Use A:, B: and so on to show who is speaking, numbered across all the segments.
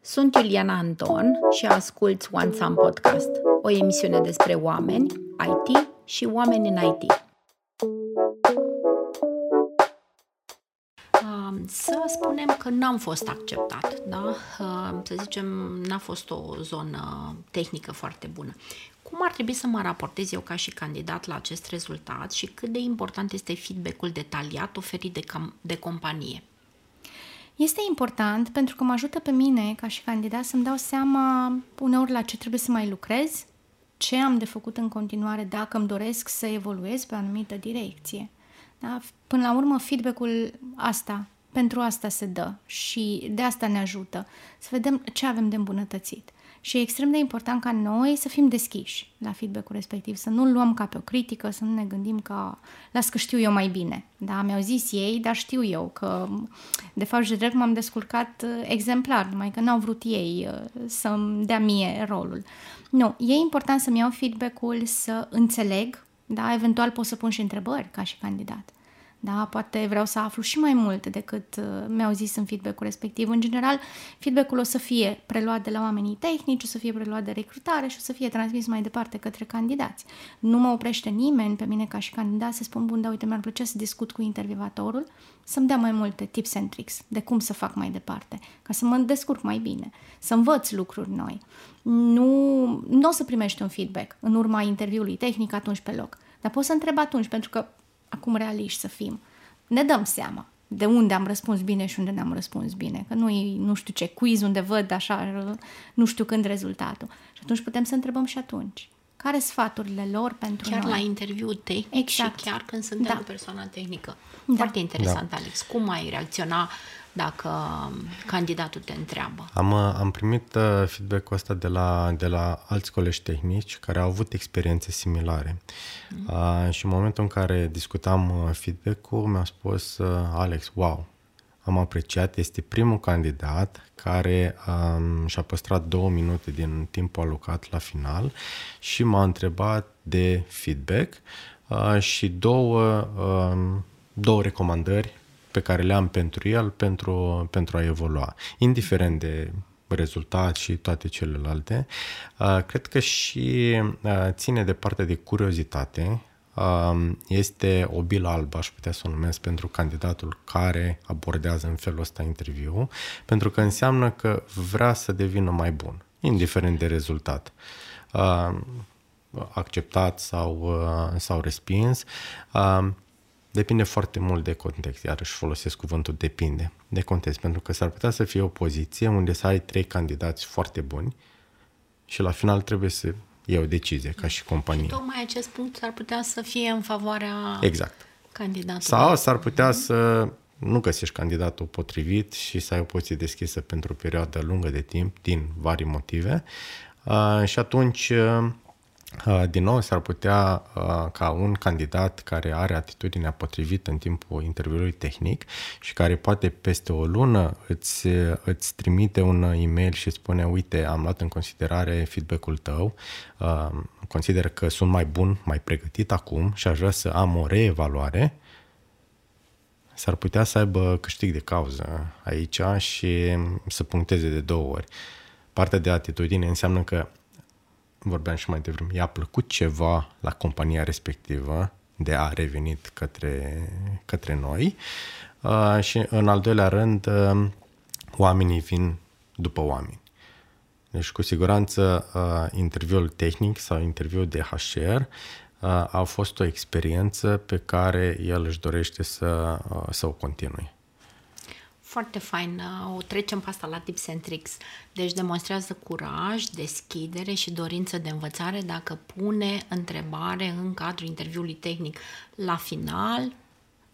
A: Sunt Iuliana Anton și asculți One Sun Podcast, o emisiune despre oameni, IT și oameni în IT. Să spunem că n-am fost acceptat, da? Să zicem, n-a fost o zonă tehnică foarte bună. Cum ar trebui să mă raportez eu ca și candidat la acest rezultat și cât de important este feedback-ul detaliat oferit de, cam, de companie?
B: Este important pentru că mă ajută pe mine, ca și candidat, să-mi dau seama uneori la ce trebuie să mai lucrez, ce am de făcut în continuare dacă îmi doresc să evoluez pe o anumită direcție. Da? Până la urmă, feedback-ul asta, pentru asta se dă și de asta ne ajută să vedem ce avem de îmbunătățit. Și e extrem de important ca noi să fim deschiși la feedback-ul respectiv, să nu-l luăm ca pe o critică, să nu ne gândim ca las că știu eu mai bine. Da, mi-au zis ei, dar știu eu că de fapt și de drept m-am descurcat uh, exemplar, numai că n-au vrut ei uh, să-mi dea mie rolul. Nu, e important să-mi iau feedback-ul, să înțeleg, da, eventual pot să pun și întrebări ca și candidat. Da? Poate vreau să aflu și mai mult decât uh, mi-au zis în feedback-ul respectiv. În general, feedback-ul o să fie preluat de la oamenii tehnici, o să fie preluat de recrutare și o să fie transmis mai departe către candidați. Nu mă oprește nimeni pe mine ca și candidat să spun, bun, da, uite, mi-ar plăcea să discut cu intervievatorul, să-mi dea mai multe tips and tricks de cum să fac mai departe, ca să mă descurc mai bine, să învăț lucruri noi. Nu, nu o să primești un feedback în urma interviului tehnic atunci pe loc, dar poți să întreb atunci, pentru că acum realiști să fim, ne dăm seama de unde am răspuns bine și unde n-am răspuns bine. Că nu e, nu știu ce, quiz unde văd așa, nu știu când rezultatul. Și atunci putem să întrebăm și atunci. Care sfaturile lor pentru
A: chiar
B: noi?
A: la interviu tehnic exact. și chiar când suntem da. cu persoana tehnică. Da. Foarte interesant, da. Alex. Cum ai reacționa dacă candidatul te întreabă.
C: Am, am primit uh, feedback-ul ăsta de la, de la alți colegi tehnici care au avut experiențe similare. Mm. Uh, și în momentul în care discutam uh, feedback-ul, mi-a spus uh, Alex, wow, am apreciat, este primul candidat care um, și-a păstrat două minute din timpul alocat la final și m-a întrebat de feedback uh, și două, uh, două recomandări pe care le am pentru el pentru, pentru a evolua, indiferent de rezultat și toate celelalte. Uh, cred că și uh, ține de partea de curiozitate. Uh, este o bilă albă, aș putea să o numesc, pentru candidatul care abordează în felul ăsta interviu, pentru că înseamnă că vrea să devină mai bun, indiferent de rezultat acceptat sau, sau respins. Depinde foarte mult de context, iarăși folosesc cuvântul depinde de context, pentru că s-ar putea să fie o poziție unde să ai trei candidați foarte buni și la final trebuie să iei o decizie ca și companie. Și
A: tocmai acest punct s-ar putea să fie în favoarea
C: exact.
A: candidatului.
C: Sau s-ar putea să nu găsești candidatul potrivit și să ai o poziție deschisă pentru o perioadă lungă de timp din vari motive uh, și atunci uh, Uh, din nou, s-ar putea uh, ca un candidat care are atitudinea potrivită în timpul interviului tehnic și care poate peste o lună îți, îți trimite un e-mail și spune uite, am luat în considerare feedback-ul tău, uh, consider că sunt mai bun, mai pregătit acum și aș vrea să am o reevaluare, s-ar putea să aibă câștig de cauză aici și să puncteze de două ori. Partea de atitudine înseamnă că vorbeam și mai devreme, i-a plăcut ceva la compania respectivă de a revenit către, către noi uh, și în al doilea rând uh, oamenii vin după oameni. Deci cu siguranță uh, interviul tehnic sau interviul de HR uh, a fost o experiență pe care el își dorește să, uh, să o continue
A: foarte fain. O trecem pe asta la tips and tricks. Deci demonstrează curaj, deschidere și dorință de învățare dacă pune întrebare în cadrul interviului tehnic. La final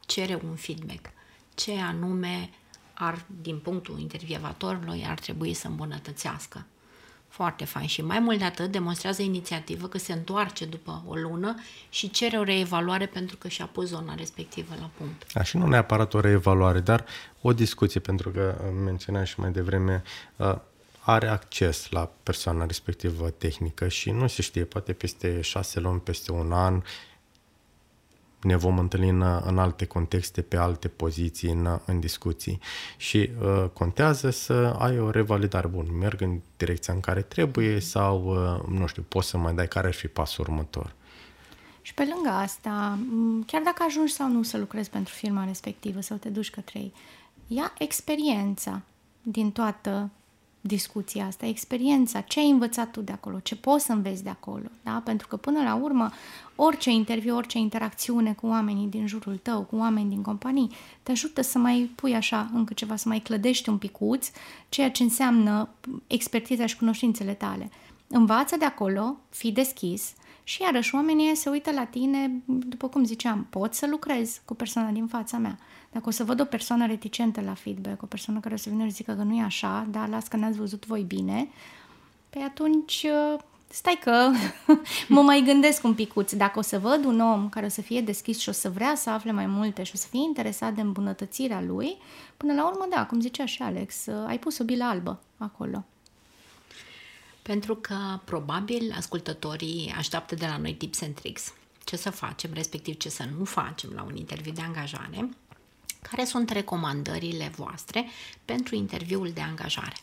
A: cere un feedback. Ce anume ar, din punctul intervievatorului, ar trebui să îmbunătățească. Foarte fain și mai mult de atât demonstrează inițiativă că se întoarce după o lună și cere o reevaluare pentru că și-a pus zona respectivă la punct.
C: A, și nu neapărat o reevaluare, dar o discuție, pentru că menționa și mai devreme, are acces la persoana respectivă tehnică și nu se știe, poate peste șase luni, peste un an, ne vom întâlni în, în alte contexte, pe alte poziții, în, în discuții. Și uh, contează să ai o revalidare. Bun, merg în direcția în care trebuie sau, uh, nu știu, poți să mai dai care ar fi pasul următor.
B: Și pe lângă asta, chiar dacă ajungi sau nu să lucrezi pentru firma respectivă sau te duci către ei, ia experiența din toată discuția asta, experiența, ce ai învățat tu de acolo, ce poți să înveți de acolo, da? Pentru că până la urmă, orice interviu, orice interacțiune cu oamenii din jurul tău, cu oameni din companii, te ajută să mai pui așa încă ceva, să mai clădești un picuț, ceea ce înseamnă expertiza și cunoștințele tale. Învață de acolo, fii deschis, și iarăși oamenii se uită la tine, după cum ziceam, pot să lucrez cu persoana din fața mea. Dacă o să văd o persoană reticentă la feedback, o persoană care o să vină și zică că nu e așa, dar las că n-ați văzut voi bine, pe atunci uh, stai că mă mai gândesc un picuț. Dacă o să văd un om care o să fie deschis și o să vrea să afle mai multe și o să fie interesat de îmbunătățirea lui, până la urmă, da, cum zicea și Alex, uh, ai pus o bilă albă acolo.
A: Pentru că probabil ascultătorii așteaptă de la noi tips and tricks. Ce să facem, respectiv ce să nu facem la un interviu de angajare, care sunt recomandările voastre pentru interviul de angajare?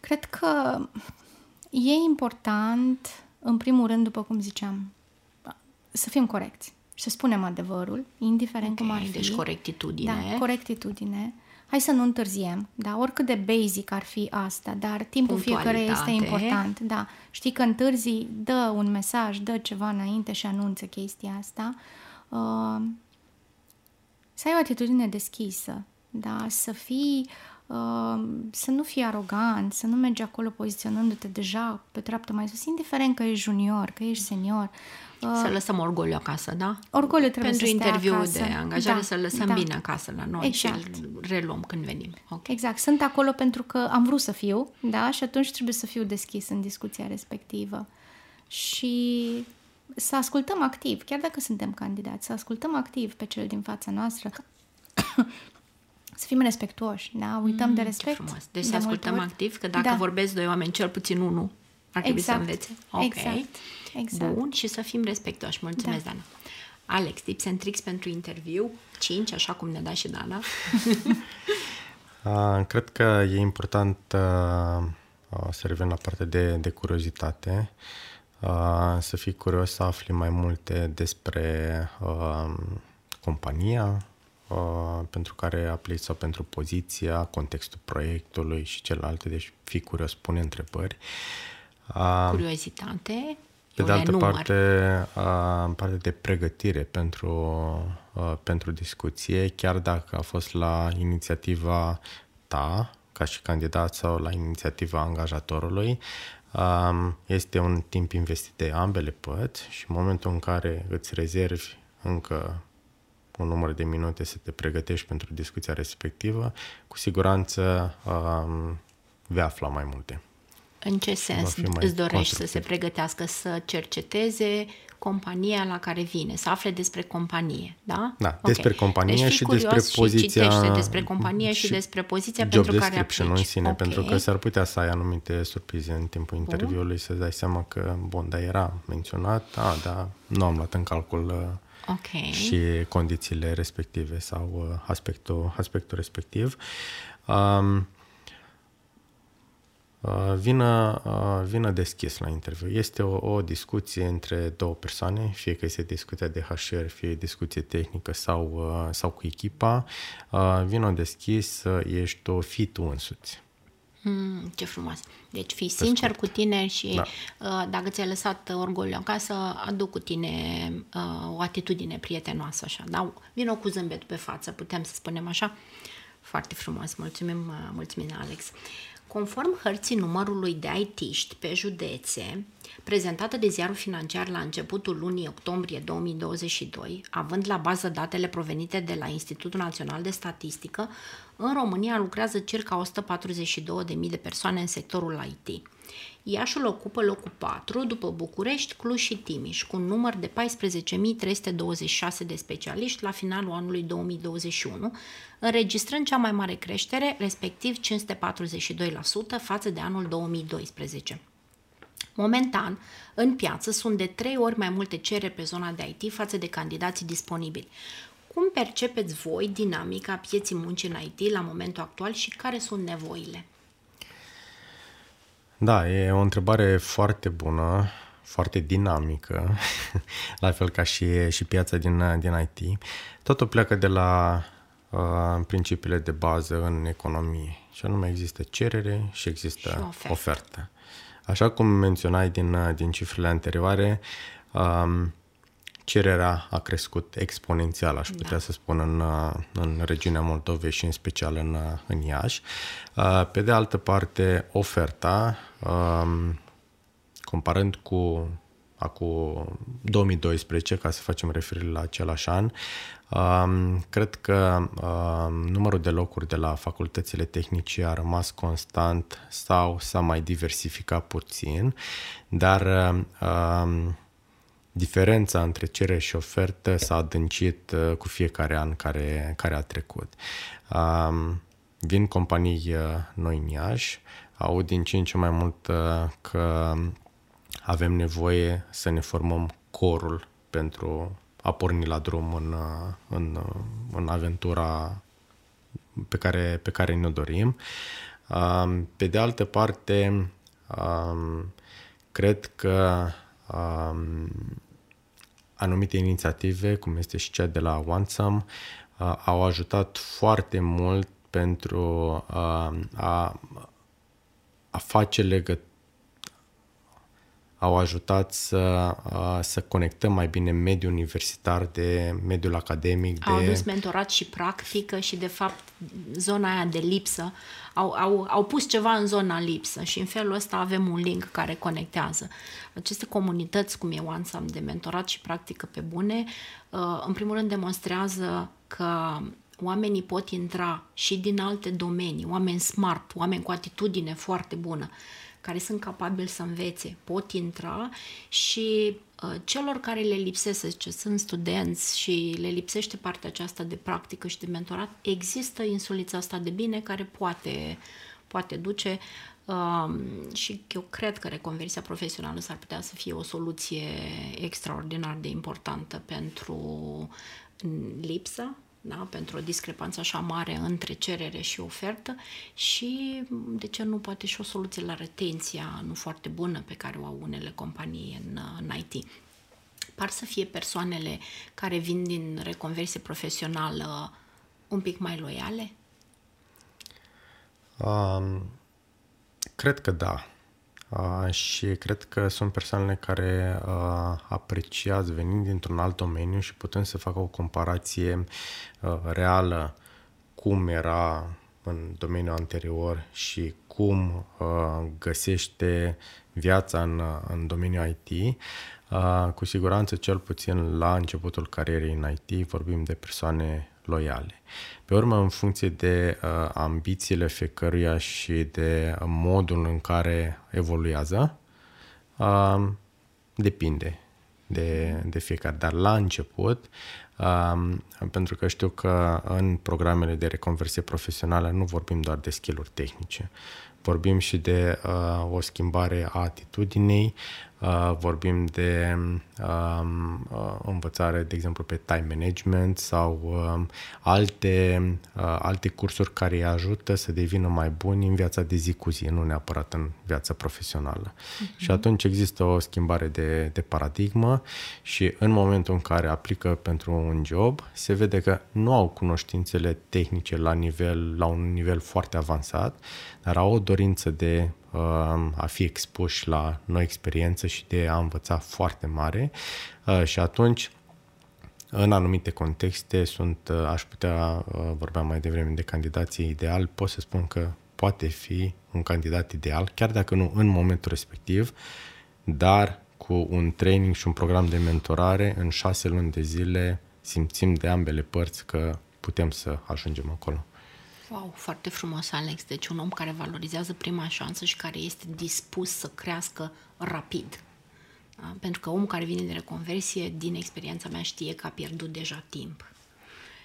B: Cred că e important, în primul rând, după cum ziceam, să fim corecți și să spunem adevărul, indiferent okay, cum ar fi.
A: Deci corectitudine.
B: Da, corectitudine hai să nu întârziem, da, oricât de basic ar fi asta, dar timpul fiecare este important, da. Știi că întârzi, dă un mesaj, dă ceva înainte și anunță chestia asta. Uh, să ai o atitudine deschisă, da, să fii, uh, să nu fii arogant, să nu mergi acolo poziționându-te deja pe treaptă mai sus, indiferent că ești junior, că ești senior,
A: să uh, lăsăm orgoliu acasă, da?
B: Orgoliu trebuie
A: Pentru
B: să
A: interviu
B: acasă.
A: de angajare da, să lăsăm da. bine acasă la noi exact. și îl reluăm când venim.
B: Okay. Exact. Sunt acolo pentru că am vrut să fiu, da? Și atunci trebuie să fiu deschis în discuția respectivă. Și să ascultăm activ, chiar dacă suntem candidați, să ascultăm activ pe cel din fața noastră, să fim respectuoși, da? Uităm mm, de respect.
A: Ce frumos. Deci de să ascultăm activ, că dacă da. vorbesc doi oameni, cel puțin unul ar trebui exact. să învețe. Okay.
B: Exact. exact.
A: Bun, și să fim respectoși. Mulțumesc, da. Dana. Alex, tips and tricks pentru interviu, 5, așa cum ne-a dat și Dana.
C: uh, cred că e important uh, să revin la partea de, de curiozitate, uh, să fii curios să afli mai multe despre uh, compania, Uh, pentru care aplici sau pentru poziția, contextul proiectului și celelalte, deci fii curios, pune întrebări.
A: Uh, Curiozitate.
C: Pe de altă parte, în parte de pregătire pentru, pentru discuție, chiar dacă a fost la inițiativa ta, ca și candidat sau la inițiativa angajatorului, este un timp investit de ambele părți și în momentul în care îți rezervi încă un număr de minute să te pregătești pentru discuția respectivă, cu siguranță vei afla mai multe.
A: În ce sens îți dorești să se pregătească, să cerceteze compania la care vine, să afle despre companie, da?
C: Da, okay. despre companie deci și despre poziția...
A: Și despre companie și, și despre poziția pentru care aplici.
C: în sine, okay. pentru că s-ar putea să ai anumite surprize în timpul bun. interviului, să dai seama că, bun, dar era menționat, a, dar nu am luat în calcul uh, okay. și condițiile respective sau uh, aspectul, aspectul respectiv. Um, Uh, vină, uh, vină deschis la interviu. Este o, o discuție între două persoane, fie că este discuția de HR, fie discuție tehnică sau, uh, sau cu echipa. Vină deschis, ești tu, fii tu însuți.
A: Mm, ce frumos. Deci fii sincer cu tine și da. uh, dacă ți-ai lăsat orgoliu acasă, aduc cu tine uh, o atitudine prietenoasă așa, da? Vino cu zâmbetul pe față, putem să spunem așa. Foarte frumos. Mulțumim, uh, mulțumim Alex. Conform hărții numărului de IT-ști pe județe, prezentată de ziarul financiar la începutul lunii octombrie 2022, având la bază datele provenite de la Institutul Național de Statistică, în România lucrează circa 142.000 de persoane în sectorul IT. Iașul ocupă locul 4 după București, Cluj și Timiș, cu un număr de 14.326 de specialiști la finalul anului 2021, înregistrând cea mai mare creștere, respectiv 542% față de anul 2012. Momentan, în piață sunt de trei ori mai multe cereri pe zona de IT față de candidații disponibili. Cum percepeți voi dinamica pieții muncii în IT la momentul actual și care sunt nevoile?
C: Da, e o întrebare foarte bună, foarte dinamică, la fel ca și, și piața din, din IT. Totul pleacă de la uh, principiile de bază în economie, și anume există cerere și există și ofertă. ofertă. Așa cum menționai din, din cifrele anterioare, um, cererea a crescut exponențial, aș putea da. să spun, în, în regiunea Moldovei și în special în, în Iași. Pe de altă parte, oferta, um, comparând cu acum 2012, ca să facem referire la același an, um, cred că um, numărul de locuri de la facultățile tehnice a rămas constant sau s-a mai diversificat puțin, dar diferența între cerere și ofertă s-a adâncit uh, cu fiecare an care, care a trecut. Um, vin companii uh, noi în Iași, aud din ce în ce mai mult uh, că avem nevoie să ne formăm corul pentru a porni la drum în, în, în aventura pe care, pe care ne-o dorim. Um, pe de altă parte, um, cred că anumite inițiative, cum este și cea de la OneSum, uh, au ajutat foarte mult pentru uh, a, a face legături au ajutat să, uh, să conectăm mai bine mediul universitar de mediul academic.
A: Au de... adus mentorat și practică și, de fapt, zona aia de lipsă. Au, au, au pus ceva în zona lipsă și în felul ăsta avem un link care conectează. Aceste comunități, cum e OneSam, de mentorat și practică pe bune, uh, în primul rând demonstrează că oamenii pot intra și din alte domenii, oameni smart, oameni cu atitudine foarte bună care sunt capabili să învețe pot intra și uh, celor care le lipsesc, ce sunt studenți și le lipsește partea aceasta de practică și de mentorat, există insulița asta de bine care poate, poate duce uh, și eu cred că reconversia profesională s-ar putea să fie o soluție extraordinar de importantă pentru lipsa da? pentru o discrepanță așa mare între cerere și ofertă și, de ce nu, poate și o soluție la retenția nu foarte bună pe care o au unele companii în, în IT. Par să fie persoanele care vin din reconversie profesională un pic mai loiale?
C: Um, cred că da. Uh, și cred că sunt persoanele care uh, apreciază venind dintr-un alt domeniu și putem să facă o comparație uh, reală cum era în domeniul anterior și cum uh, găsește viața în, în domeniul IT. Uh, cu siguranță, cel puțin la începutul carierei în IT, vorbim de persoane loiale. Pe urmă, în funcție de uh, ambițiile fiecăruia și de modul în care evoluează, uh, depinde de, de fiecare. Dar la început, uh, pentru că știu că în programele de reconversie profesională nu vorbim doar de skill-uri tehnice, vorbim și de uh, o schimbare a atitudinii, Uh, vorbim de um, uh, învățare, de exemplu, pe time management sau uh, alte, uh, alte cursuri care îi ajută să devină mai buni în viața de zi cu zi, nu neapărat în viața profesională. Uh-huh. Și atunci există o schimbare de, de paradigmă și în momentul în care aplică pentru un job, se vede că nu au cunoștințele tehnice la, nivel, la un nivel foarte avansat, dar au o dorință de a fi expuși la noi experiențe și de a învăța foarte mare uh, și atunci în anumite contexte sunt, uh, aș putea, uh, vorbeam mai devreme de candidații ideal, pot să spun că poate fi un candidat ideal, chiar dacă nu în momentul respectiv, dar cu un training și un program de mentorare în șase luni de zile simțim de ambele părți că putem să ajungem acolo.
A: Wow, foarte frumos, Alex. Deci un om care valorizează prima șansă și care este dispus să crească rapid. Da? Pentru că omul care vine de reconversie, din experiența mea, știe că a pierdut deja timp.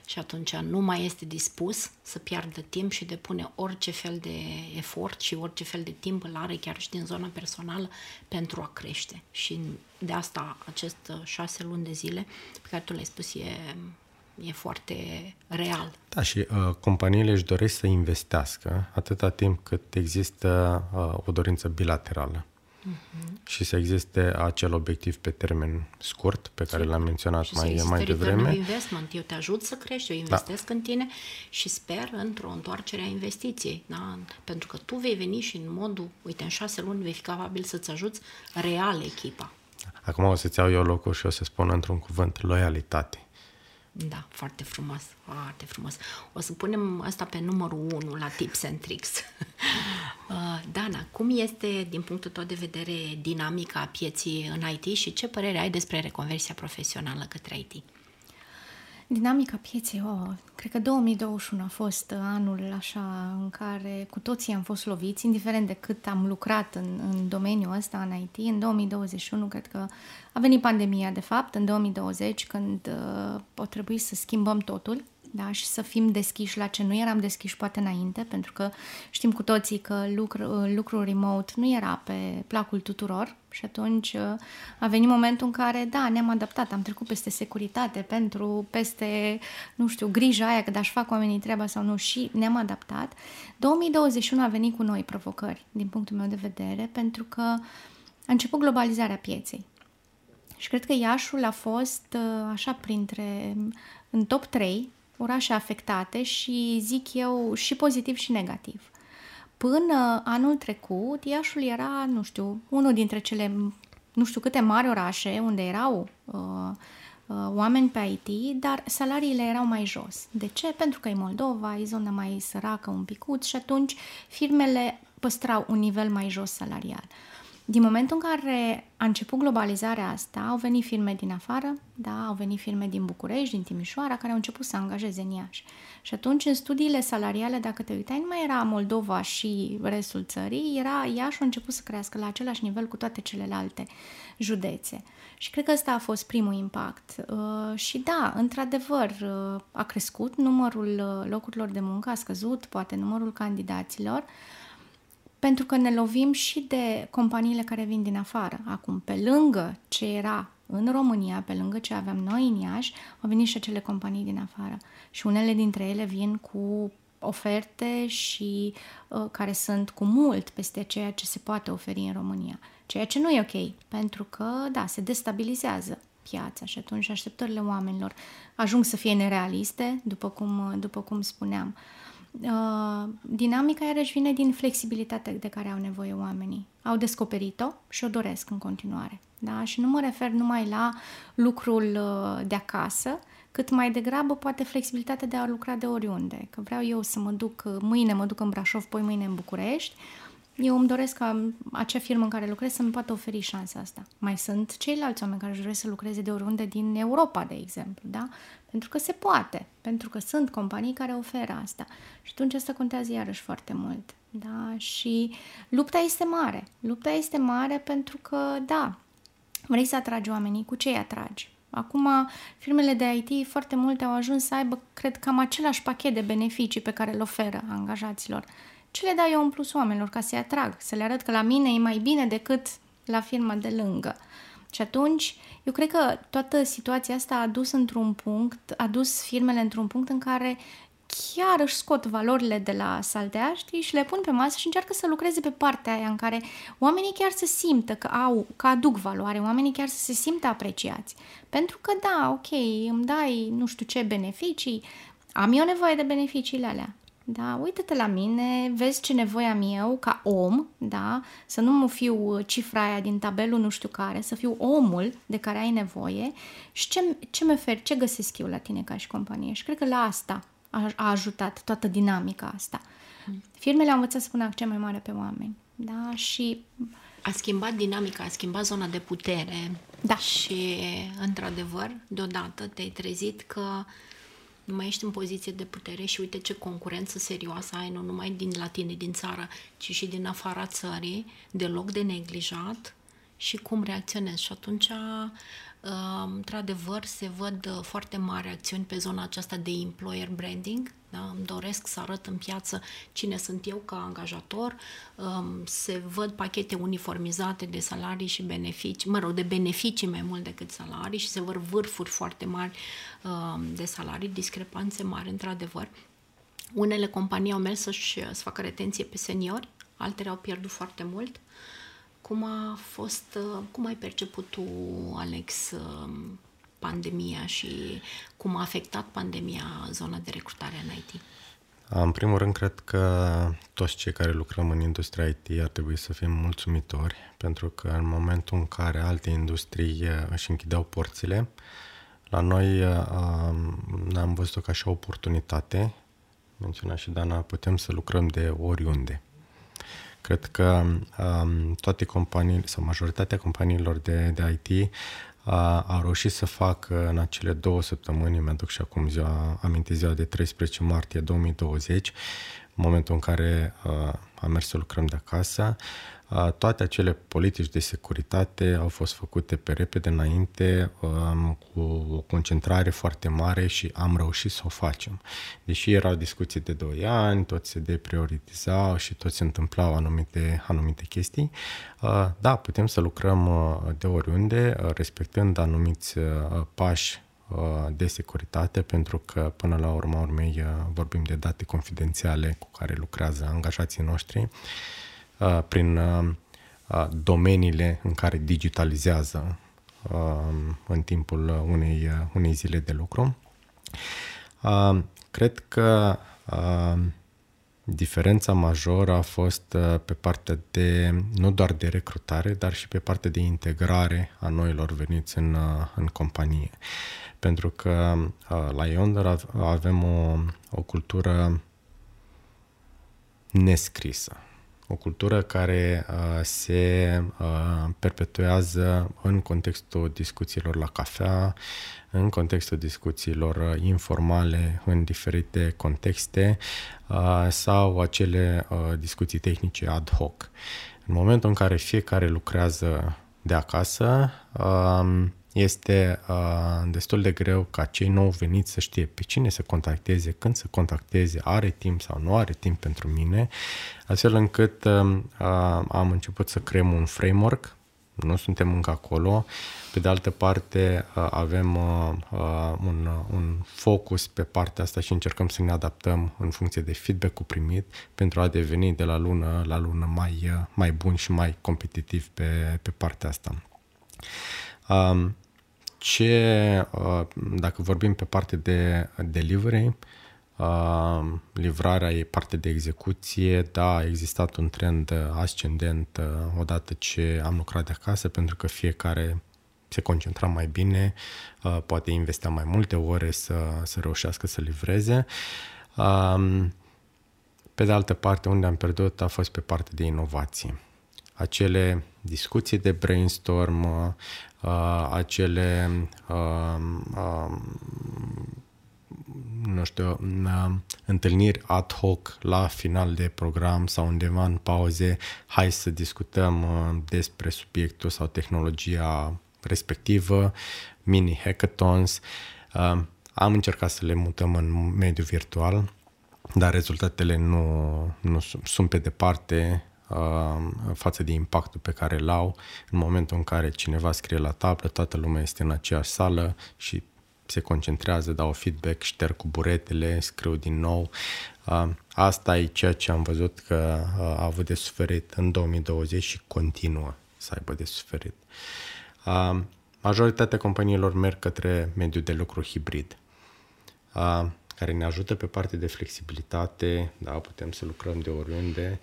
A: și atunci nu mai este dispus să piardă timp și depune orice fel de efort și orice fel de timp îl are chiar și din zona personală pentru a crește. Și de asta acest șase luni de zile pe care tu le-ai spus e, e foarte real.
C: Da, și uh, companiile își doresc să investească atâta timp cât există uh, o dorință bilaterală uh-huh. și să existe acel obiectiv pe termen scurt pe care l-am menționat
A: și
C: mai, mai devreme.
A: investment. Eu te ajut să crești, eu da. investesc da. în tine și sper într-o întoarcere a investiției. Da? Pentru că tu vei veni și în modul, uite, în șase luni vei fi capabil să-ți ajuți real echipa.
C: Acum o să-ți iau eu locul și o să spun într-un cuvânt loialitate.
A: Da, foarte frumos, foarte frumos. O să punem asta pe numărul 1 la Tips and Tricks. Uh, Dana, cum este, din punctul tău de vedere, dinamica pieții în IT și ce părere ai despre reconversia profesională către IT?
B: Dinamica pieței, oh, cred că 2021 a fost anul așa în care cu toții am fost loviți, indiferent de cât am lucrat în, în domeniul ăsta, în IT. În 2021 cred că a venit pandemia, de fapt, în 2020, când uh, o trebui să schimbăm totul da? și să fim deschiși la ce nu eram deschiși poate înainte, pentru că știm cu toții că lucru, lucrul remote nu era pe placul tuturor și atunci uh, a venit momentul în care, da, ne-am adaptat, am trecut peste securitate, pentru, peste, nu știu, grija aia că aș fac oamenii treaba sau nu și ne-am adaptat. 2021 a venit cu noi provocări, din punctul meu de vedere, pentru că a început globalizarea pieței. Și cred că Iașul a fost uh, așa printre, în top 3 orașe afectate și zic eu și pozitiv și negativ. Până anul trecut, Iașul era, nu știu, unul dintre cele nu știu câte mari orașe unde erau uh, uh, oameni pe IT, dar salariile erau mai jos. De ce? Pentru că e Moldova, e zona mai săracă un picuț și atunci firmele păstrau un nivel mai jos salarial. Din momentul în care a început globalizarea asta, au venit firme din afară, da, au venit firme din București, din Timișoara, care au început să angajeze în Iași. Și atunci, în studiile salariale, dacă te uitai, nu mai era Moldova și restul țării, era Iași a început să crească la același nivel cu toate celelalte județe. Și cred că ăsta a fost primul impact. Uh, și da, într-adevăr, uh, a crescut numărul uh, locurilor de muncă, a scăzut poate numărul candidaților, uh, pentru că ne lovim și de companiile care vin din afară. Acum, pe lângă ce era în România, pe lângă ce aveam noi în Iași, au venit și acele companii din afară. Și unele dintre ele vin cu oferte și uh, care sunt cu mult peste ceea ce se poate oferi în România. Ceea ce nu e ok, pentru că, da, se destabilizează piața și atunci așteptările oamenilor ajung să fie nerealiste, după cum, după cum spuneam. Uh, Uh, dinamica iarăși vine din flexibilitatea de care au nevoie oamenii. Au descoperit-o și o doresc în continuare. Da? Și nu mă refer numai la lucrul uh, de acasă, cât mai degrabă poate flexibilitatea de a lucra de oriunde. Că vreau eu să mă duc, uh, mâine mă duc în Brașov, poi mâine în București, eu îmi doresc ca acea firmă în care lucrez să-mi poată oferi șansa asta. Mai sunt ceilalți oameni care își doresc să lucreze de oriunde din Europa, de exemplu, da? Pentru că se poate, pentru că sunt companii care oferă asta. Și atunci asta contează iarăși foarte mult. Da? Și lupta este mare. Lupta este mare pentru că, da, vrei să atragi oamenii, cu ce îi atragi? Acum, firmele de IT foarte multe au ajuns să aibă, cred, cam același pachet de beneficii pe care îl oferă angajaților. Ce le dau eu în plus oamenilor ca să-i atrag? Să le arăt că la mine e mai bine decât la firma de lângă. Și atunci, eu cred că toată situația asta a dus într-un punct, a dus firmele într-un punct în care chiar își scot valorile de la saltea, știi, și le pun pe masă și încearcă să lucreze pe partea aia în care oamenii chiar să simtă că au, că aduc valoare, oamenii chiar să se simtă apreciați. Pentru că da, ok, îmi dai nu știu ce beneficii, am eu nevoie de beneficiile alea. Da, uită-te la mine, vezi ce nevoie am eu ca om, da, să nu mă fiu cifra aia din tabelul nu știu care, să fiu omul de care ai nevoie și ce, ce mi oferi, ce găsesc eu la tine ca și companie. Și cred că la asta a, a ajutat toată dinamica asta. Firmele au învățat să pună accent mai mare pe oameni, da, și...
A: A schimbat dinamica, a schimbat zona de putere
B: da.
A: și, într-adevăr, deodată te-ai trezit că nu mai ești în poziție de putere și uite ce concurență serioasă ai, nu numai din la tine, din țară, ci și din afara țării, deloc de neglijat și cum reacționez. Și atunci, într-adevăr, se văd foarte mari acțiuni pe zona aceasta de employer branding, da? Îmi doresc să arăt în piață cine sunt eu ca angajator, se văd pachete uniformizate de salarii și beneficii, mă rog, de beneficii mai mult decât salarii și se văd vârfuri foarte mari de salarii, discrepanțe mari, într-adevăr. Unele companii au mers să-și să facă retenție pe seniori, altele au pierdut foarte mult. Cum a fost, cum ai perceput tu, Alex, pandemia și cum a afectat pandemia zona de recrutare în IT?
C: În primul rând, cred că toți cei care lucrăm în industria IT ar trebui să fim mulțumitori, pentru că în momentul în care alte industrii își închideau porțile, la noi ne-am văzut-o ca și o oportunitate menționa și Dana, putem să lucrăm de oriunde. Cred că um, toate companiile sau majoritatea companiilor de, de IT a, a reușit să facă în acele două săptămâni, mi-aduc și acum ziua, aminte ziua de 13 martie 2020, în momentul în care uh, am mers să lucrăm de acasă, toate acele politici de securitate au fost făcute pe repede înainte, um, cu o concentrare foarte mare și am reușit să o facem. Deși erau discuții de 2 ani, toți se deprioritizau și tot se întâmplau anumite, anumite chestii, uh, da, putem să lucrăm uh, de oriunde, uh, respectând anumiți pași de securitate, pentru că până la urma urmei vorbim de date confidențiale cu care lucrează angajații noștri Uh, prin uh, uh, domeniile în care digitalizează în timpul unei, unei zile de lucru. Cred că diferența majoră a fost pe partea de, nu doar de recrutare, dar și pe partea de integrare a noilor veniți în, în companie. Pentru că la Yonder avem o, o cultură nescrisă o cultură care uh, se uh, perpetuează în contextul discuțiilor la cafea, în contextul discuțiilor uh, informale în diferite contexte uh, sau acele uh, discuții tehnice ad hoc. În momentul în care fiecare lucrează de acasă, uh, este uh, destul de greu ca cei nou veniți să știe pe cine să contacteze, când să contacteze, are timp sau nu are timp pentru mine, astfel încât uh, am început să creăm un framework, nu suntem încă acolo, pe de altă parte uh, avem uh, uh, un, un focus pe partea asta și încercăm să ne adaptăm în funcție de feedback-ul primit pentru a deveni de la lună la lună mai, uh, mai bun și mai competitiv pe, pe partea asta. Um, ce, uh, dacă vorbim pe parte de delivery, uh, livrarea e parte de execuție, da, a existat un trend ascendent uh, odată ce am lucrat de acasă, pentru că fiecare se concentra mai bine, poate investea mai multe ore să, să reușească să livreze. Um, pe de altă parte, unde am pierdut a fost pe partea de inovație. Acele discuții de brainstorm, uh, acele uh, uh, nu știu, uh, întâlniri ad hoc la final de program sau undeva în pauze, hai să discutăm uh, despre subiectul sau tehnologia respectivă, mini hackathons. Uh, am încercat să le mutăm în mediul virtual, dar rezultatele nu, nu sunt, sunt pe departe Uh, față de impactul pe care îl au în momentul în care cineva scrie la tablă, toată lumea este în aceeași sală și se concentrează, dau feedback, șterg cu buretele, scriu din nou. Uh, asta e ceea ce am văzut că uh, a avut de suferit în 2020 și continuă să aibă de suferit. Majoritatea companiilor merg către mediul de lucru hibrid, care ne ajută pe partea de flexibilitate, da, putem să lucrăm de oriunde,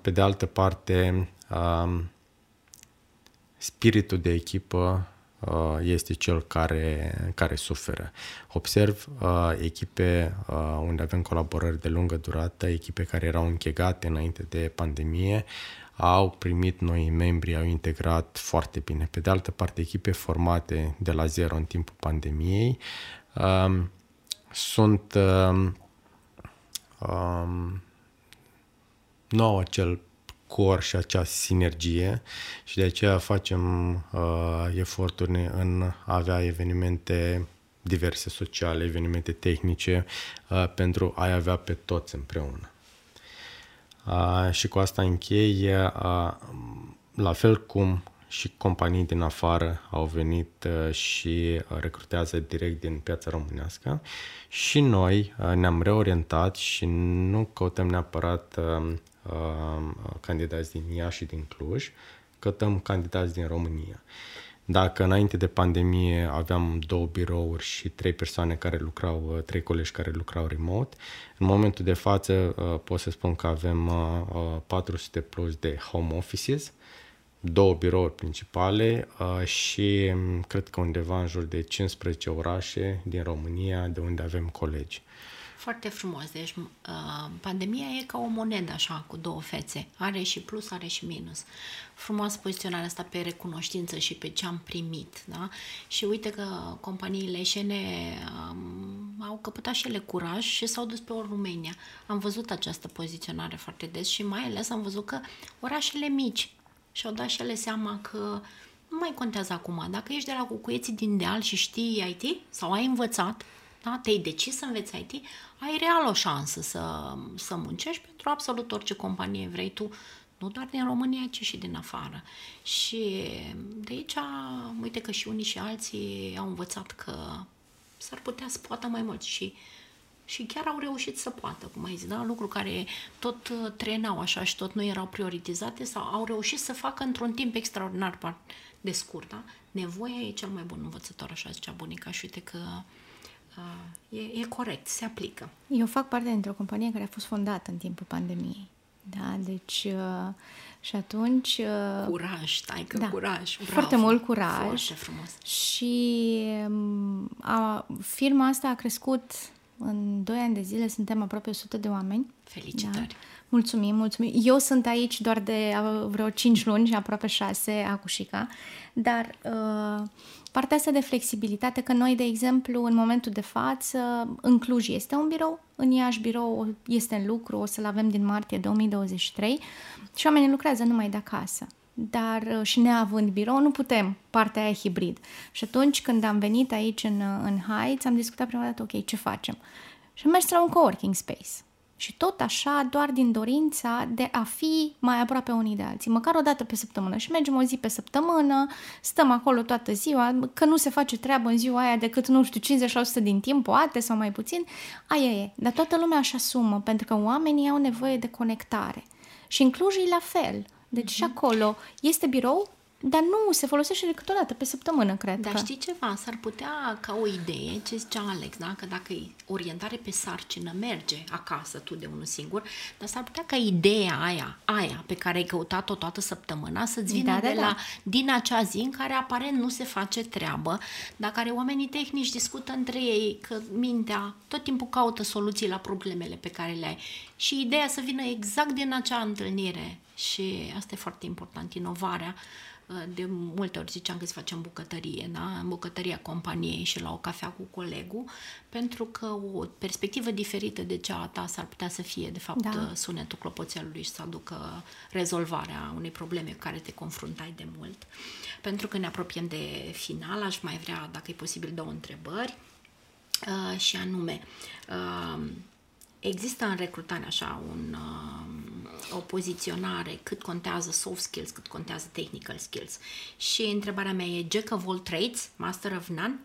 C: pe de altă parte, spiritul de echipă este cel care, care suferă. Observ echipe unde avem colaborări de lungă durată, echipe care erau închegate înainte de pandemie, au primit noi membri, au integrat foarte bine. Pe de altă parte, echipe formate de la zero în timpul pandemiei sunt um, nu au acel cor și acea sinergie și de aceea facem uh, eforturi în a avea evenimente diverse sociale, evenimente tehnice uh, pentru a avea pe toți împreună. Uh, și cu asta închei, uh, la fel cum și companii din afară au venit uh, și recrutează direct din piața românească și noi uh, ne-am reorientat și nu căutăm neapărat uh, candidați din Iași și din Cluj, căutăm candidați din România. Dacă înainte de pandemie aveam două birouri și trei persoane care lucrau, trei colegi care lucrau remote, în momentul de față pot să spun că avem 400 plus de home offices, două birouri principale uh, și um, cred că undeva în jur de 15 orașe din România de unde avem colegi.
A: Foarte frumos. Deci, uh, pandemia e ca o monedă așa, cu două fețe. Are și plus, are și minus. Frumos poziționarea asta pe recunoștință și pe ce am primit, da? Și uite că companiile șene um, au căpătat și ele curaj și s-au dus pe o România. Am văzut această poziționare foarte des și mai ales am văzut că orașele mici, și-au dat și ele seama că nu mai contează acum. Dacă ești de la cucuieții din deal și știi IT sau ai învățat, da? te-ai decis să înveți IT, ai real o șansă să, să muncești pentru absolut orice companie vrei tu, nu doar din România, ci și din afară. Și de aici, uite că și unii și alții au învățat că s-ar putea să poată mai mult și uh, și chiar au reușit să poată, cum ai zis, da? lucruri care tot uh, trenau așa și tot nu erau prioritizate sau au reușit să facă într-un timp extraordinar de scurt. Da? Nevoia e cel mai bun învățător, așa zicea bunica și uite că uh, e, e corect, se aplică.
B: Eu fac parte dintr-o companie care a fost fondată în timpul pandemiei. Da, deci uh, și atunci... Uh,
A: curaj, stai că da, curaj. Bravo,
B: foarte mult curaj.
A: Foarte frumos.
B: Și um, a, firma asta a crescut în 2 ani de zile suntem aproape 100 de oameni.
A: Felicitări! Da?
B: Mulțumim, mulțumim. Eu sunt aici doar de vreo 5 luni, aproape 6, Acușica, dar uh, partea asta de flexibilitate, că noi, de exemplu, în momentul de față, în Cluj este un birou, în Iași birou este în lucru, o să-l avem din martie 2023 și oamenii lucrează numai de acasă dar uh, și neavând birou, nu putem partea aia hibrid. Și atunci când am venit aici în, uh, în Heights, am discutat prima dată, ok, ce facem? Și am mers la un coworking space. Și tot așa, doar din dorința de a fi mai aproape unii de alții, măcar o dată pe săptămână. Și mergem o zi pe săptămână, stăm acolo toată ziua, că nu se face treabă în ziua aia decât, nu știu, 50% din timp, poate sau mai puțin, aia e. Dar toată lumea așa asumă, pentru că oamenii au nevoie de conectare. Și în Cluj e la fel. Deci uh-huh. și acolo este birou, dar nu se folosește decât o dată pe săptămână, cred
A: Dar
B: că.
A: știi ceva? S-ar putea ca o idee, ce zicea Alex, da? că dacă e orientare pe sarcină, merge acasă tu de unul singur, dar s-ar putea ca ideea aia, aia pe care ai căutat-o toată săptămâna să-ți vină da, da, de da. la, din acea zi în care aparent nu se face treabă, dar care oamenii tehnici discută între ei, că mintea tot timpul caută soluții la problemele pe care le ai. Și ideea să vină exact din acea întâlnire și asta e foarte important, inovarea. De multe ori ziceam că să facem bucătărie, da? în bucătăria companiei și la o cafea cu colegul, pentru că o perspectivă diferită de cea a ta s-ar putea să fie, de fapt, da. sunetul clopoțelului și să aducă rezolvarea unei probleme cu care te confruntai de mult. Pentru că ne apropiem de final, aș mai vrea, dacă e posibil, două întrebări. Uh, și anume, uh, există în recrutare așa un, uh, o poziționare cât contează soft skills, cât contează technical skills. Și întrebarea mea e Jack of all trades, master of none?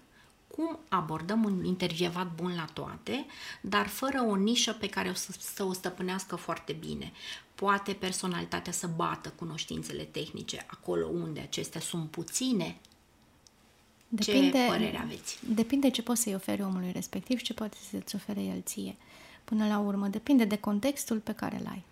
A: Cum abordăm un intervievat bun la toate, dar fără o nișă pe care o să, să o stăpânească foarte bine? Poate personalitatea să bată cunoștințele tehnice acolo unde acestea sunt puține? Depinde, ce părere aveți?
B: Depinde ce poți să-i oferi omului respectiv și ce poate să-ți ofere el ție. Uh, până la urmă. Depinde de contextul pe care îl ai.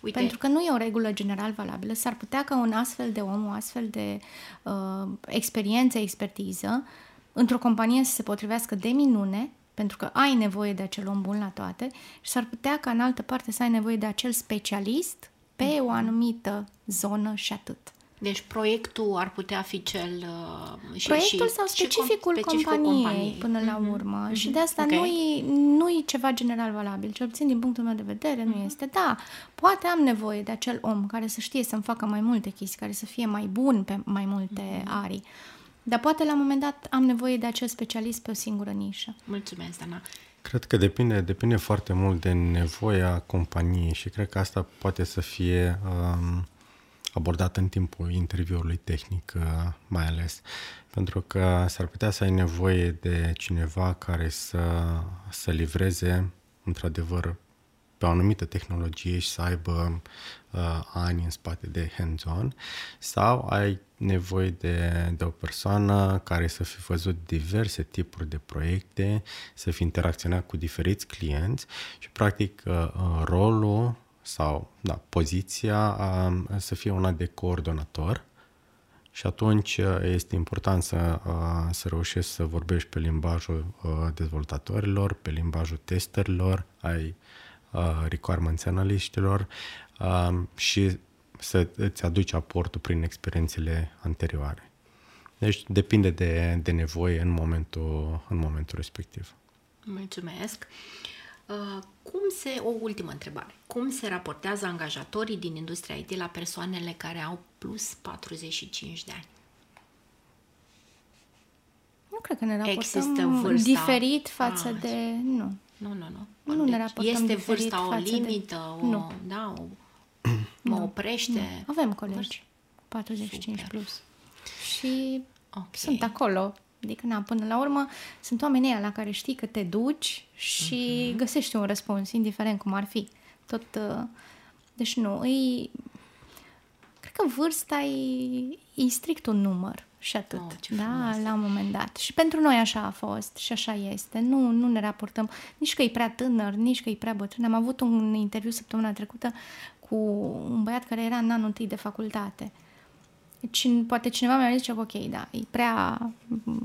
B: Uite. Pentru că nu e o regulă general valabilă. S-ar putea ca un astfel de om, o astfel de uh, experiență, expertiză, într-o companie să se potrivească de minune, pentru că ai nevoie de acel om bun la toate și s-ar putea ca în altă parte să ai nevoie de acel specialist pe mm-hmm. o anumită zonă și atât.
A: Deci proiectul ar putea fi cel...
B: Uh, și, proiectul și, sau specificul, și com- specificul companiei, companiei până la mhm. urmă. Mm-hmm. Și de asta okay. nu-i, nu-i ceva general valabil. Cel puțin din punctul meu de vedere mm-hmm. nu mhm. este. Da, poate am nevoie de acel om care să știe să-mi facă mai multe chestii, care să fie mai bun pe mai multe mm-hmm. arii. Dar poate la un moment dat am nevoie de acel specialist pe o singură nișă.
A: Mulțumesc, Dana.
C: Cred că depinde, depinde foarte mult de nevoia companiei și cred că asta poate să fie um, abordat în timpul interviului tehnic, uh, mai ales. Pentru că s-ar putea să ai nevoie de cineva care să, să livreze, într-adevăr, pe o anumită tehnologie și să aibă uh, ani în spate de hands-on sau ai nevoie de, de o persoană care să fi văzut diverse tipuri de proiecte, să fi interacționat cu diferiți clienți și practic uh, uh rolul sau da, poziția uh, să fie una de coordonator și atunci uh, este important să, uh, să reușești să vorbești pe limbajul dezvoltatorilor, pe limbajul testerilor, ai requirements analiștilor și să îți aduci aportul prin experiențele anterioare. Deci depinde de, de nevoie în momentul, în momentul respectiv.
A: Mulțumesc. Uh, cum se, o ultimă întrebare, cum se raportează angajatorii din industria IT la persoanele care au plus 45 de ani?
B: Nu cred că ne raportăm Există vârsta... diferit față A, de... Nu.
A: Nu, nu, nu.
B: Nu deci ne raportăm
A: Este vârsta o limită?
B: De...
A: O,
B: nu.
A: Da, o, mă nu. oprește?
B: Nu. Avem colegi 45 Super. plus. Și okay. sunt acolo Adică, na, până la urmă, sunt oamenii la care știi că te duci și uh-huh. găsești un răspuns, indiferent cum ar fi. Tot, uh, deci nu, îi... Cred că vârsta e, e strict un număr și atât, oh, da, frumos. la un moment dat. Și pentru noi așa a fost și așa este. Nu, nu ne raportăm nici că e prea tânăr, nici că e prea bătrân. Am avut un interviu săptămâna trecută cu un băiat care era în anul întâi de facultate deci, poate cineva mi-a zis, ok, da, e prea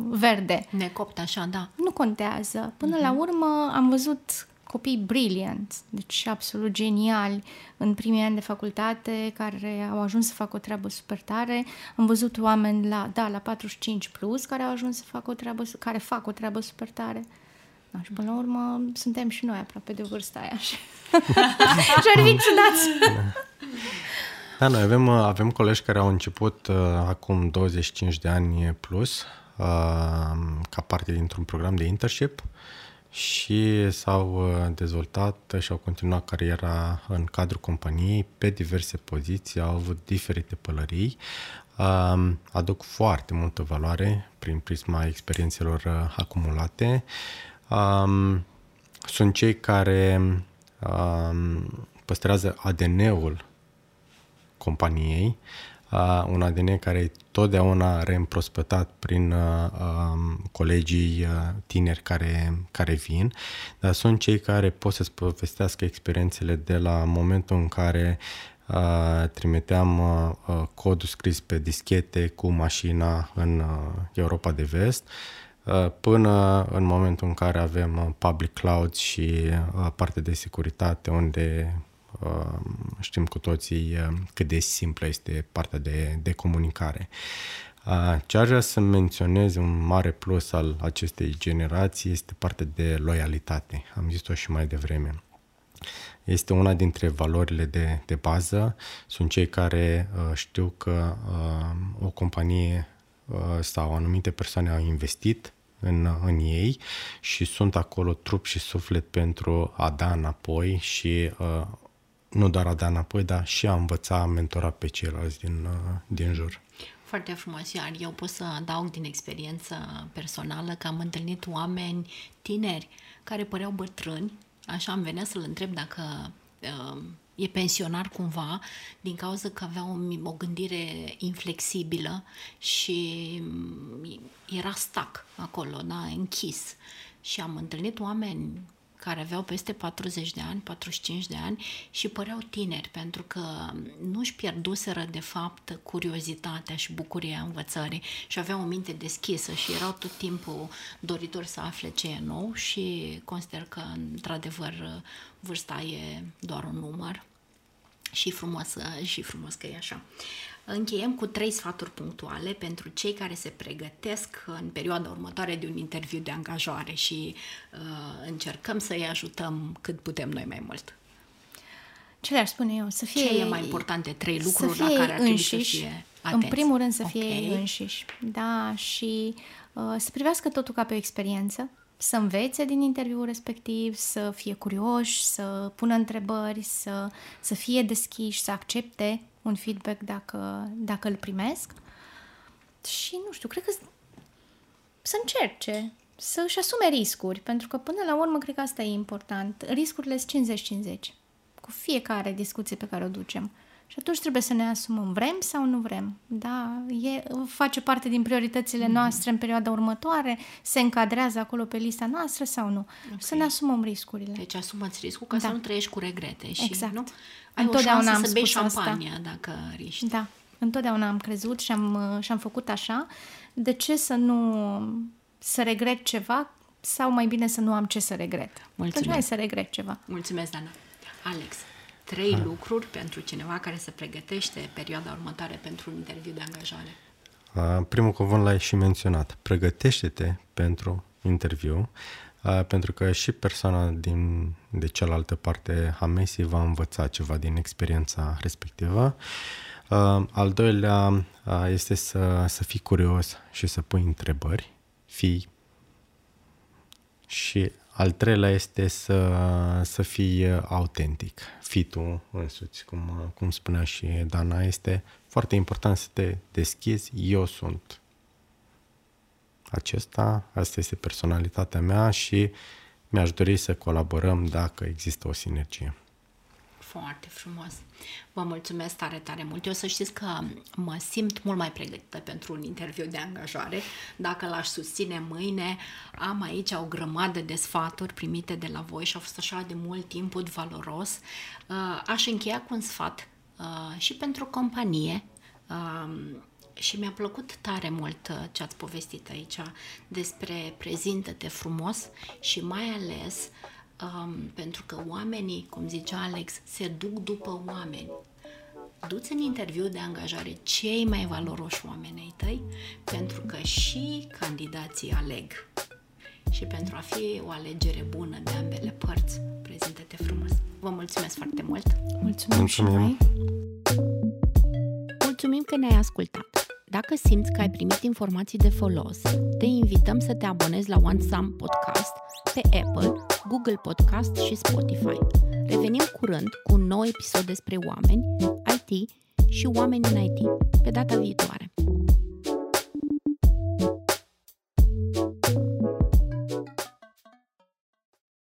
B: verde.
A: Necopt așa, da.
B: Nu contează. Până uh-huh. la urmă am văzut copii brilliant, deci absolut geniali în primii ani de facultate care au ajuns să facă o treabă super tare. Am văzut oameni la, da, la 45 plus care au ajuns să facă o treabă, care fac o treabă super tare. Da, și până la urmă suntem și noi aproape de vârsta aia. Și, și ar fi ciudat.
C: Da, noi avem, avem colegi care au început uh, acum 25 de ani plus uh, ca parte dintr-un program de internship și s-au uh, dezvoltat și au continuat cariera în cadrul companiei pe diverse poziții, au avut diferite pălării, uh, aduc foarte multă valoare prin prisma experiențelor uh, acumulate. Uh, sunt cei care uh, păstrează ADN-ul companiei, uh, un ADN care e totdeauna reîmprospătat prin uh, um, colegii uh, tineri care, care vin, dar sunt cei care pot să-ți povestească experiențele de la momentul în care uh, trimiteam uh, uh, codul scris pe dischete cu mașina în uh, Europa de Vest, uh, până în momentul în care avem public cloud și parte de securitate unde Ehm, știm cu toții ehm, cât de simplă este partea de, de comunicare. Ce aș vrea să menționez un mare plus al acestei generații este partea de loialitate. Am zis-o și mai devreme. Este una dintre valorile de, de bază. Sunt cei care uh, știu că uh, o companie uh, sau anumite persoane au investit în, în ei și sunt acolo trup și suflet pentru a da înapoi și uh, nu doar a da înapoi, dar și a învăța, a mentora pe ceilalți din, uh, din jur.
A: Foarte frumos, iar eu pot să adaug din experiență personală că am întâlnit oameni tineri care păreau bătrâni, așa am venit să-l întreb dacă uh, e pensionar cumva, din cauza că avea o, o gândire inflexibilă și mm, era stac acolo, da, închis. Și am întâlnit oameni care aveau peste 40 de ani, 45 de ani și păreau tineri pentru că nu își pierduseră de fapt curiozitatea și bucuria învățării și aveau o minte deschisă și erau tot timpul doritori să afle ce e nou și consider că într-adevăr vârsta e doar un număr și frumos, și frumos că e așa. Încheiem cu trei sfaturi punctuale pentru cei care se pregătesc în perioada următoare de un interviu de angajare și uh, încercăm să-i ajutăm cât putem noi mai mult.
B: Ce le-aș spune eu? Să fie
A: Ce e mai importante? Trei lucruri la care ar trebui să fie
B: atenți. În primul rând să fie okay. înșiși. Da, și uh, să privească totul ca pe o experiență, să învețe din interviul respectiv, să fie curioși, să pună întrebări, să, să fie deschiși, să accepte un feedback dacă, dacă îl primesc. Și, nu știu, cred că să încerce, să își asume riscuri, pentru că până la urmă cred că asta e important. Riscurile sunt 50-50 cu fiecare discuție pe care o ducem. Și atunci trebuie să ne asumăm, vrem sau nu vrem. Da, e, face parte din prioritățile mm-hmm. noastre în perioada următoare, se încadrează acolo pe lista noastră sau nu. Okay. Să ne asumăm riscurile.
A: Deci asumați riscul ca da. să nu trăiești cu regrete și
B: exact.
A: nu ai
B: Întotdeauna
A: o
B: am
A: să bei
B: șampania
A: asta. dacă riști.
B: Da, întotdeauna am crezut și am, și am făcut așa. De ce să nu să regret ceva sau mai bine să nu am ce să regret? Mulțumesc. Deci hai să regret ceva.
A: Mulțumesc, Dana. Alex, trei ha. lucruri pentru cineva care se pregătește perioada următoare pentru un interviu de angajare.
C: Primul cuvânt l-ai și menționat. Pregătește-te pentru interviu, pentru că și persoana din, de cealaltă parte a mesii va învăța ceva din experiența respectivă. Al doilea este să, să fii curios și să pui întrebări. Fii și al treilea este să, să fii autentic, fii tu însuți, cum, cum spunea și Dana. Este foarte important să te deschizi. Eu sunt acesta, asta este personalitatea mea și mi-aș dori să colaborăm dacă există o sinergie.
A: Foarte frumos. Vă mulțumesc tare, tare mult. Eu să știți că mă simt mult mai pregătită pentru un interviu de angajare. Dacă l-aș susține mâine, am aici o grămadă de sfaturi primite de la voi și au fost așa de mult input valoros. Uh, aș încheia cu un sfat uh, și pentru companie um, și mi-a plăcut tare mult uh, ce ați povestit aici despre prezintă-te frumos și mai ales uh, um, pentru că oamenii, cum zicea Alex, se duc după oameni. Du-ți în interviu de angajare cei mai valoroși oameni ai tăi, pentru că și candidații aleg. Și pentru a fi o alegere bună de ambele părți, prezintă-te frumos. Vă mulțumesc foarte mult!
B: Mulțumim, Mulțumim. și noi!
A: Mulțumim că ne-ai ascultat! Dacă simți că ai primit informații de folos, te invităm să te abonezi la One Sam Podcast pe Apple, Google Podcast și Spotify. Revenim curând cu un nou episod despre oameni, IT și oameni în IT, pe data viitoare.